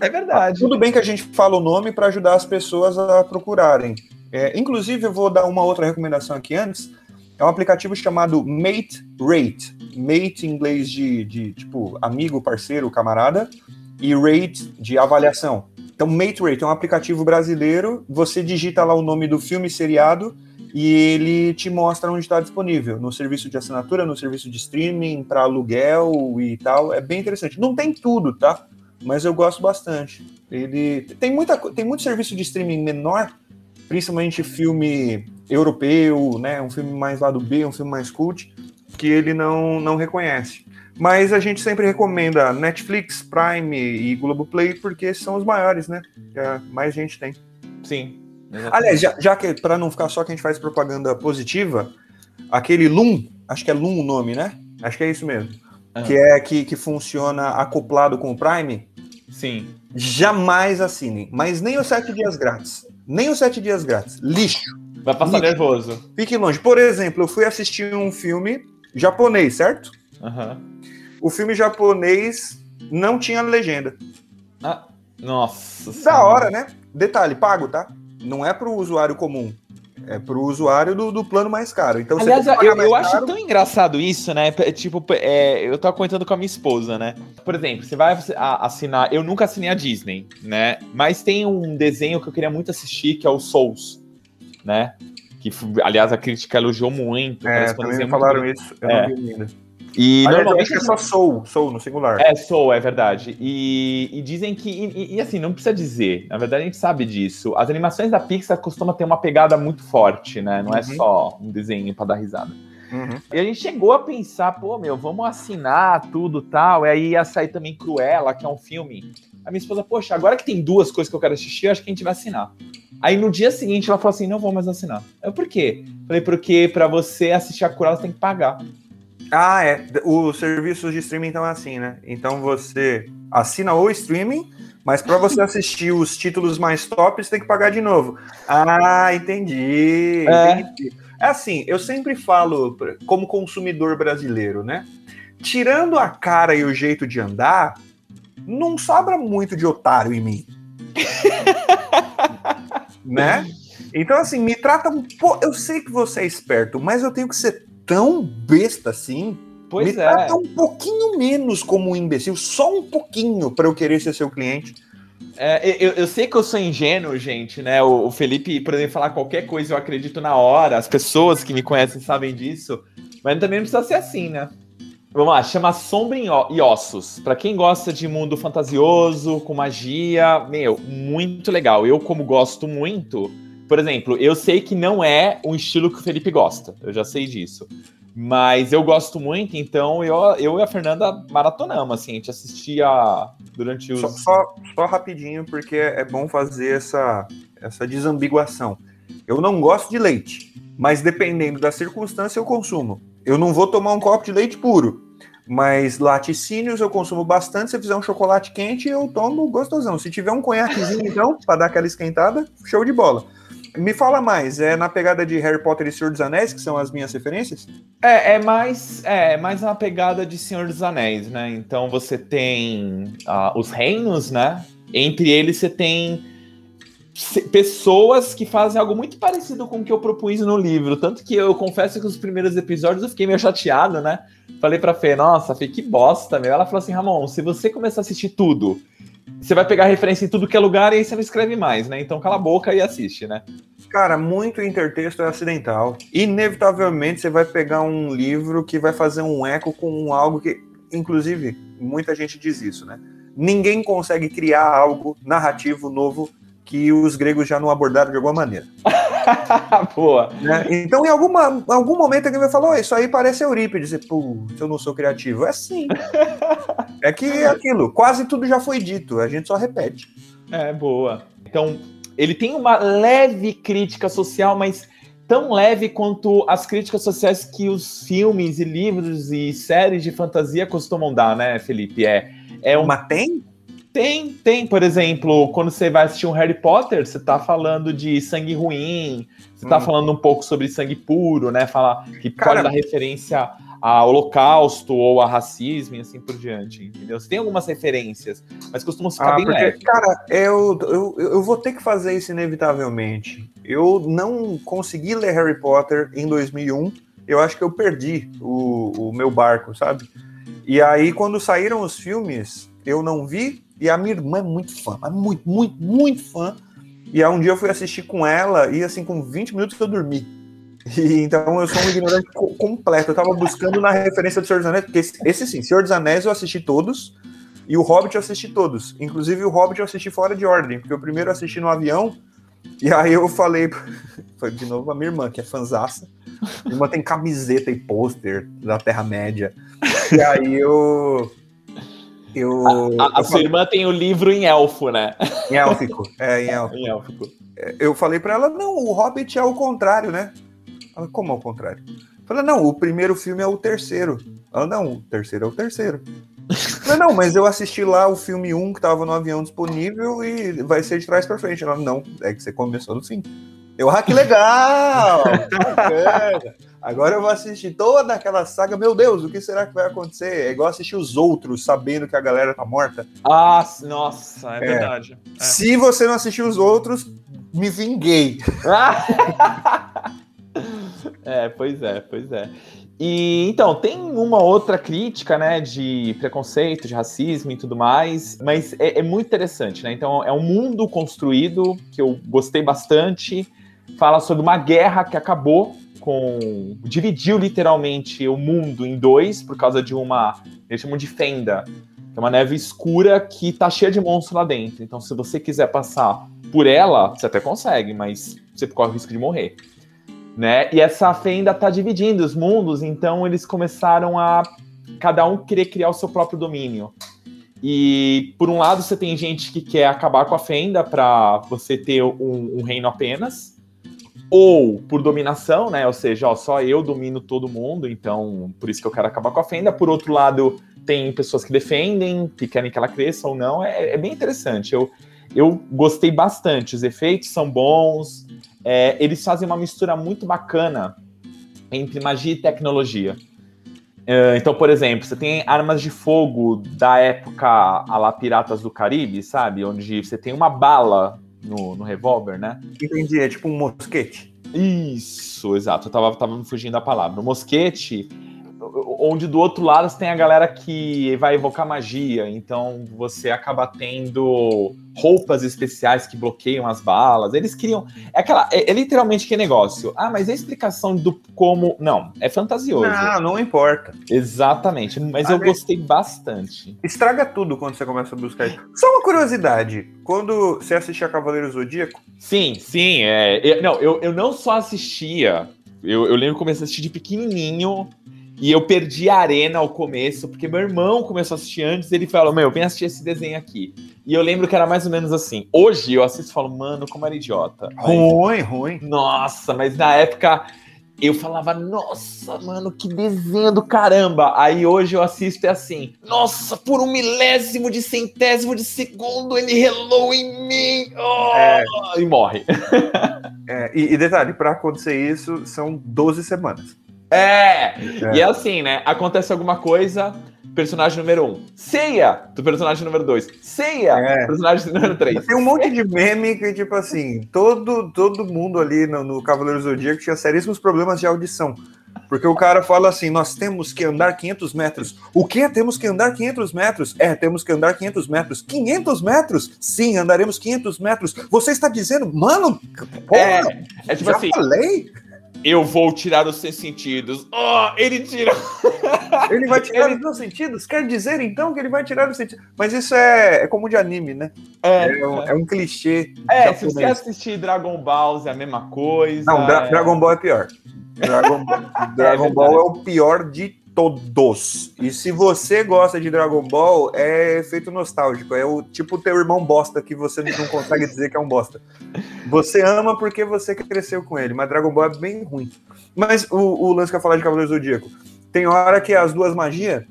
É verdade. Tudo bem que a gente fala o nome para ajudar as pessoas a procurarem. É, inclusive, eu vou dar uma outra recomendação aqui antes. É um aplicativo chamado Mate Rate. Mate em inglês de, de tipo amigo, parceiro, camarada. E Rate de avaliação. Então, Mate Rate é um aplicativo brasileiro. Você digita lá o nome do filme seriado e ele te mostra onde está disponível, no serviço de assinatura, no serviço de streaming, para aluguel e tal. É bem interessante. Não tem tudo, tá? Mas eu gosto bastante. Ele tem, muita, tem muito serviço de streaming menor, principalmente filme europeu, né? Um filme mais lado B, um filme mais cult, que ele não, não reconhece. Mas a gente sempre recomenda Netflix, Prime e Globoplay, porque são os maiores, né? Que mais gente tem. Sim, Aliás, já, já que para não ficar só que a gente faz propaganda positiva, aquele Loom, acho que é Loom o nome, né? Acho que é isso mesmo. Uhum. Que é que, que funciona acoplado com o Prime. Sim. Jamais assinem. Mas nem os sete dias grátis. Nem os sete dias grátis. Lixo. Vai passar Lixo. nervoso. Fique longe. Por exemplo, eu fui assistir um filme japonês, certo? Uhum. O filme japonês não tinha legenda. Ah, nossa. Da hora, né? Detalhe, pago, tá? Não é para o usuário comum. É para o usuário do, do, plano mais caro. Então, Aliás, eu, eu acho tão engraçado isso, né? Tipo, é, eu tava comentando com a minha esposa, né? Por exemplo, você vai assinar. Eu nunca assinei a Disney, né? Mas tem um desenho que eu queria muito assistir, que é o Souls, né? Que, aliás, a crítica elogiou muito. É, também falaram isso, eu é. não vi ainda. E Aliás, normalmente é só Soul, Soul no singular. É, Soul, é verdade. E, e dizem que. E, e, assim, não precisa dizer. Na verdade, a gente sabe disso. As animações da Pixar costumam ter uma pegada muito forte, né? Não é uhum. é só um desenho para dar risada. Uhum. E a gente chegou a pensar, pô, meu, vamos assinar tudo tal. E aí ia sair também Cruella, que é um filme. A minha esposa, poxa, agora que tem duas coisas que eu quero assistir, eu acho que a gente vai assinar. Aí no dia seguinte ela falou assim: não vou mais assinar. Eu, por quê? Falei, porque para você assistir a Cruella você tem que pagar. Ah, é. Os serviços de streaming estão assim, né? Então você assina o streaming, mas para você assistir os títulos mais tops, tem que pagar de novo. Ah, entendi. É. entendi. É assim, eu sempre falo, como consumidor brasileiro, né? Tirando a cara e o jeito de andar, não sobra muito de otário em mim. né? Então, assim, me trata um pouco. Eu sei que você é esperto, mas eu tenho que ser tão besta assim. Pois me é. trata um pouquinho menos como um imbecil, só um pouquinho, para eu querer ser seu cliente. É, eu, eu, sei que eu sou ingênuo, gente, né? O, o, Felipe, por exemplo, falar qualquer coisa eu acredito na hora. As pessoas que me conhecem sabem disso. Mas também não precisa ser assim, né? Vamos lá, chama Sombra e Ossos. Para quem gosta de mundo fantasioso, com magia, meu, muito legal. Eu, como gosto muito, por exemplo, eu sei que não é um estilo que o Felipe gosta. Eu já sei disso. Mas eu gosto muito, então eu, eu e a Fernanda maratonamos, assim, a gente assistia durante os. Só, só, só, rapidinho, porque é bom fazer essa, essa desambiguação. Eu não gosto de leite, mas dependendo da circunstância, eu consumo. Eu não vou tomar um copo de leite puro, mas laticínios eu consumo bastante. Se fizer um chocolate quente, eu tomo gostosão. Se tiver um conhaquezinho, então, para dar aquela esquentada, show de bola. Me fala mais, é na pegada de Harry Potter e Senhor dos Anéis, que são as minhas referências? É, é mais é mais uma pegada de Senhor dos Anéis, né? Então você tem uh, os reinos, né? Entre eles você tem pessoas que fazem algo muito parecido com o que eu propus no livro. Tanto que eu confesso que os primeiros episódios eu fiquei meio chateado, né? Falei pra Fê, nossa, Fê, que bosta, meu. Ela falou assim, Ramon, se você começar a assistir tudo você vai pegar referência em tudo que é lugar e aí você não escreve mais, né? Então cala a boca e assiste, né? Cara, muito intertexto é acidental. Inevitavelmente você vai pegar um livro que vai fazer um eco com algo que, inclusive, muita gente diz isso, né? Ninguém consegue criar algo narrativo novo que os gregos já não abordaram de alguma maneira. Boa. Né? Então, em alguma, algum momento alguém vai falar: oh, Isso aí parece Eurípides. E, Putz, eu não sou criativo. É sim. é que é aquilo, quase tudo já foi dito, a gente só repete. É, boa. Então, ele tem uma leve crítica social, mas tão leve quanto as críticas sociais que os filmes e livros e séries de fantasia costumam dar, né, Felipe? É, é uma tem? Tem, tem, por exemplo, quando você vai assistir um Harry Potter, você tá falando de sangue ruim, você tá hum. falando um pouco sobre sangue puro, né? Falar que Cara, pode dar referência a holocausto ou a racismo e assim por diante, entendeu? Você tem algumas referências, mas costumam ficar ah, bem porque, leve. Cara, eu, eu, eu vou ter que fazer isso inevitavelmente. Eu não consegui ler Harry Potter em 2001, eu acho que eu perdi o, o meu barco, sabe? E aí, quando saíram os filmes, eu não vi, e a minha irmã é muito fã, é muito, muito, muito fã. E aí um dia eu fui assistir com ela e assim, com 20 minutos eu dormi. E, então eu sou um ignorante completo. Eu tava buscando na referência do Senhor dos Anéis, porque esse, esse sim, Senhor dos Anéis eu assisti todos, e o Hobbit eu assisti todos. Inclusive o Hobbit eu assisti fora de ordem, porque o primeiro eu assisti no avião, e aí eu falei, foi de novo a minha irmã, que é fanzaça. Minha irmã tem camiseta e pôster da Terra-média. E aí eu eu, a, a, eu sua irmã tem o livro em elfo, né? Em élfico, é, em élfico. em élfico. Eu falei para ela, não, o Hobbit é o contrário, né? Ela, como é o contrário? Eu falei, não, o primeiro filme é o terceiro. Ela, não, o terceiro é o terceiro. Eu falei, não, mas eu assisti lá o filme 1 que tava no avião disponível e vai ser de trás para frente. Ela, não, é que você começou no fim. Eu, ah, que legal! Agora eu vou assistir toda aquela saga. Meu Deus, o que será que vai acontecer? É igual assistir os outros, sabendo que a galera tá morta. Ah, nossa, é, é. verdade. É. Se você não assistiu os outros, me vinguei. é, pois é, pois é. E então, tem uma outra crítica, né, de preconceito, de racismo e tudo mais, mas é, é, muito interessante, né? Então, é um mundo construído que eu gostei bastante. Fala sobre uma guerra que acabou com. dividiu literalmente o mundo em dois por causa de uma. Eles chamam de fenda. É uma neve escura que tá cheia de monstros lá dentro. Então, se você quiser passar por ela, você até consegue, mas você corre o risco de morrer. Né? E essa fenda tá dividindo os mundos, então eles começaram a cada um querer criar o seu próprio domínio. E por um lado você tem gente que quer acabar com a fenda para você ter um, um reino apenas, ou por dominação, né? Ou seja, ó, só eu domino todo mundo, então por isso que eu quero acabar com a fenda. Por outro lado, tem pessoas que defendem, que querem que ela cresça ou não. É, é bem interessante. Eu, eu gostei bastante. Os efeitos são bons. É, eles fazem uma mistura muito bacana entre magia e tecnologia. É, então, por exemplo, você tem armas de fogo da época a lá Piratas do Caribe, sabe? Onde você tem uma bala no, no revólver, né? Entendi, é tipo um mosquete. Isso, exato. Eu tava, tava me fugindo da palavra. No mosquete, onde do outro lado você tem a galera que vai evocar magia, então você acaba tendo roupas especiais que bloqueiam as balas. Eles criam. É, aquela, é, é literalmente que negócio. Ah, mas a explicação do como. Não, é fantasioso. Não, não importa. Exatamente, mas ah, eu gostei bastante. Estraga tudo quando você começa a buscar isso. Só uma curiosidade: quando você assistia Cavaleiro Zodíaco? Sim, sim. É, não, eu, eu não só assistia. Eu, eu lembro que comecei a assistir de pequenininho e eu perdi a arena ao começo, porque meu irmão começou a assistir antes, ele falou, meu, vem assistir esse desenho aqui. E eu lembro que era mais ou menos assim. Hoje eu assisto e falo, mano, como era idiota. Ruim, ruim. Nossa, mas na época eu falava, nossa, mano, que desenho do caramba. Aí hoje eu assisto e é assim, nossa, por um milésimo de centésimo de segundo ele relou em mim. Oh! É. E morre. É, e, e detalhe, para acontecer isso, são 12 semanas. É! é! E é assim, né? Acontece alguma coisa, personagem número 1. Um. Ceia do personagem número 2. Ceia é. personagem número 3. Tem um monte de meme que, tipo assim, todo, todo mundo ali no, no Cavaleiro Zodíaco tinha seríssimos problemas de audição. Porque o cara fala assim: nós temos que andar 500 metros. O que? Temos que andar 500 metros? É, temos que andar 500 metros. 500 metros? Sim, andaremos 500 metros. Você está dizendo, mano, porra, é, é tipo já assim, falei? Eu vou tirar os seus sentidos. Oh, ele tira. ele vai tirar ele... os seus sentidos? Quer dizer então que ele vai tirar os sentidos? Mas isso é, é como de anime, né? É, é, um, é um clichê. É, japonês. se você assistir Dragon Ball, é a mesma coisa. Não, Dra é... Dragon Ball é pior. Dragon, Dragon Ball é o pior de todos. E se você gosta de Dragon Ball, é efeito nostálgico. É o tipo teu irmão bosta que você não consegue dizer que é um bosta. Você ama porque você cresceu com ele, mas Dragon Ball é bem ruim. Mas o, o lance que eu falar de Cavaleiro Zodíaco, tem hora que as duas magias.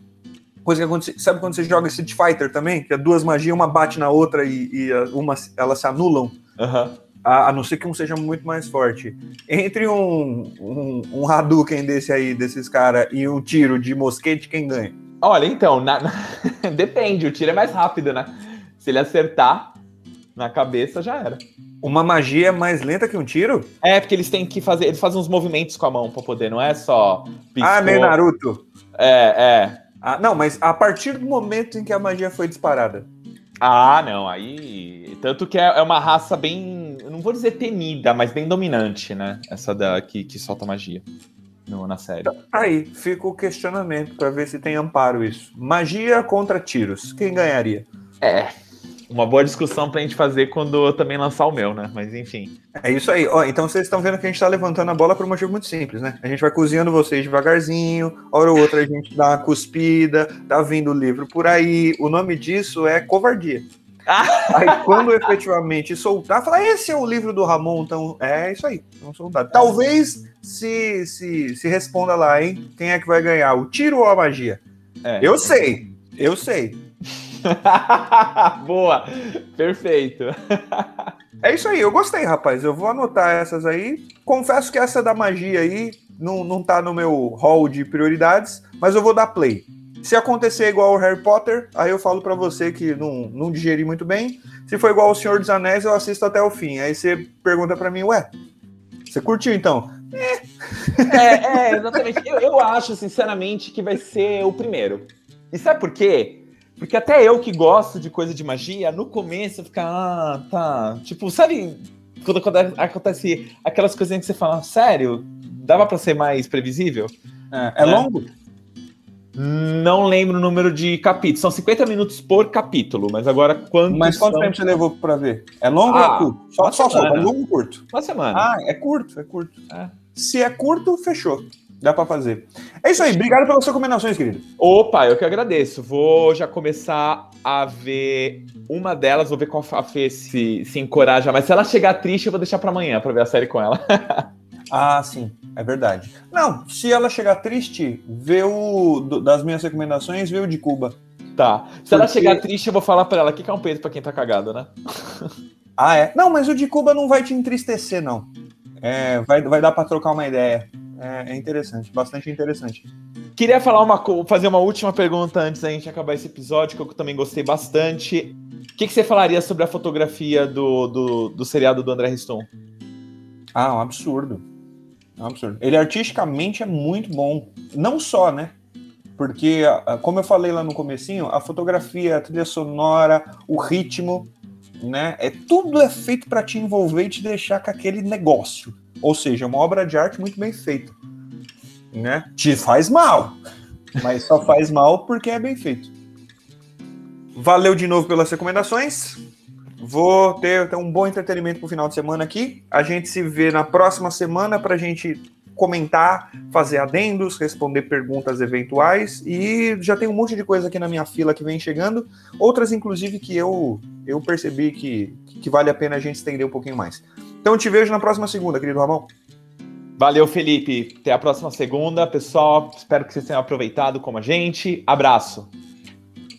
Coisa que acontece, sabe quando você joga Street Fighter também? Que as duas magias, uma bate na outra e, e uma, elas se anulam. Uhum a, a, não ser que um seja muito mais forte. Entre um, um, um Hadouken desse aí, desses caras, e um tiro de mosquete, quem ganha? Olha, então, na, na... depende, o tiro é mais rápido, né? Se ele acertar na cabeça, já era. Uma magia mais lenta que um tiro? É, porque eles têm que fazer. Eles fazem uns movimentos com a mão pra poder, não é só. Piscou. Ah, meio Naruto. É, é. Ah, não, mas a partir do momento em que a magia foi disparada. Ah, não, aí. Tanto que é, é uma raça bem. Eu não vou dizer temida, mas bem dominante, né? Essa da que, que solta magia no, na série. Aí, fica o questionamento para ver se tem amparo isso. Magia contra tiros. Quem ganharia? É, uma boa discussão pra gente fazer quando eu também lançar o meu, né? Mas enfim. É isso aí. Ó, então vocês estão vendo que a gente tá levantando a bola por um motivo muito simples, né? A gente vai cozinhando vocês devagarzinho, hora ou outra a gente dá uma cuspida, tá vindo o livro por aí. O nome disso é covardia. aí quando efetivamente soltar, falar, esse é o livro do Ramon, então é isso aí, um soldado. Talvez se, se, se responda lá, hein? Quem é que vai ganhar, o tiro ou a magia? É. Eu sei, eu sei. Boa, perfeito. é isso aí, eu gostei, rapaz. Eu vou anotar essas aí. Confesso que essa da magia aí não, não tá no meu hall de prioridades, mas eu vou dar play. Se acontecer igual o Harry Potter, aí eu falo para você que não, não digeri muito bem. Se for igual o Senhor dos Anéis, eu assisto até o fim. Aí você pergunta para mim, ué, você curtiu então? É, é, é exatamente. Eu, eu acho, sinceramente, que vai ser o primeiro. E sabe por quê? Porque até eu que gosto de coisa de magia, no começo fica, ah, tá. Tipo, sabe quando, quando acontece aquelas coisinhas que você fala, sério? Dava para ser mais previsível? É, é longo? Não lembro o número de capítulos. São 50 minutos por capítulo, mas agora quanto. Mas quanto são... tempo você levou para ver? É longo ah, ou é curto? Só, só, só, é longo ou curto? Uma semana. Ah, é curto, é curto. É. Se é curto, fechou. Dá para fazer. É isso aí. Obrigado pelas recomendações, querido. Opa, eu que agradeço. Vou já começar a ver uma delas. Vou ver qual a Fê se, se encoraja. Mas se ela chegar triste, eu vou deixar para amanhã para ver a série com ela. ah, sim. É verdade. Não, se ela chegar triste, vê o das minhas recomendações, vê o de Cuba. Tá. Se Porque... ela chegar triste, eu vou falar para ela que é um peito para quem tá cagado, né? ah, é? Não, mas o de Cuba não vai te entristecer, não. É, vai, vai dar para trocar uma ideia. É, é, interessante, bastante interessante. Queria falar uma, fazer uma última pergunta antes da gente acabar esse episódio, que eu também gostei bastante. O que, que, você falaria sobre a fotografia do, do, do seriado do André Riston? Ah, um absurdo. Absurdo. Ele artisticamente é muito bom. Não só, né? Porque, como eu falei lá no comecinho, a fotografia, a trilha sonora, o ritmo, né? É, tudo é feito para te envolver e te deixar com aquele negócio. Ou seja, uma obra de arte muito bem feita. Né? Te faz mal, mas só faz mal porque é bem feito. Valeu de novo pelas recomendações. Vou ter, ter um bom entretenimento pro final de semana aqui. A gente se vê na próxima semana para a gente comentar, fazer adendos, responder perguntas eventuais e já tem um monte de coisa aqui na minha fila que vem chegando, outras inclusive que eu eu percebi que, que vale a pena a gente estender um pouquinho mais. Então te vejo na próxima segunda, querido Ramon. Valeu, Felipe. Até a próxima segunda, pessoal. Espero que vocês tenham aproveitado como a gente. Abraço.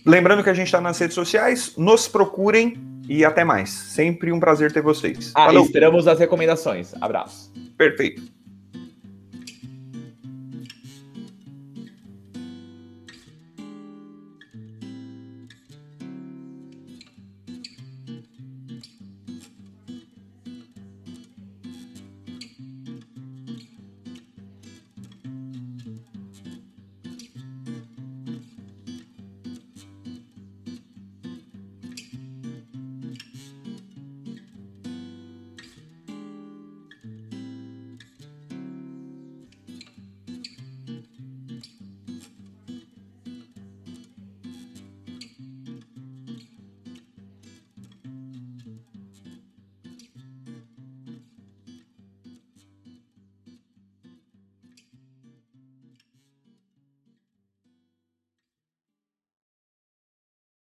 Lembrando que a gente está nas redes sociais, nos procurem e até mais. Sempre um prazer ter vocês. Ah, Falou. esperamos as recomendações. Abraço. Perfeito.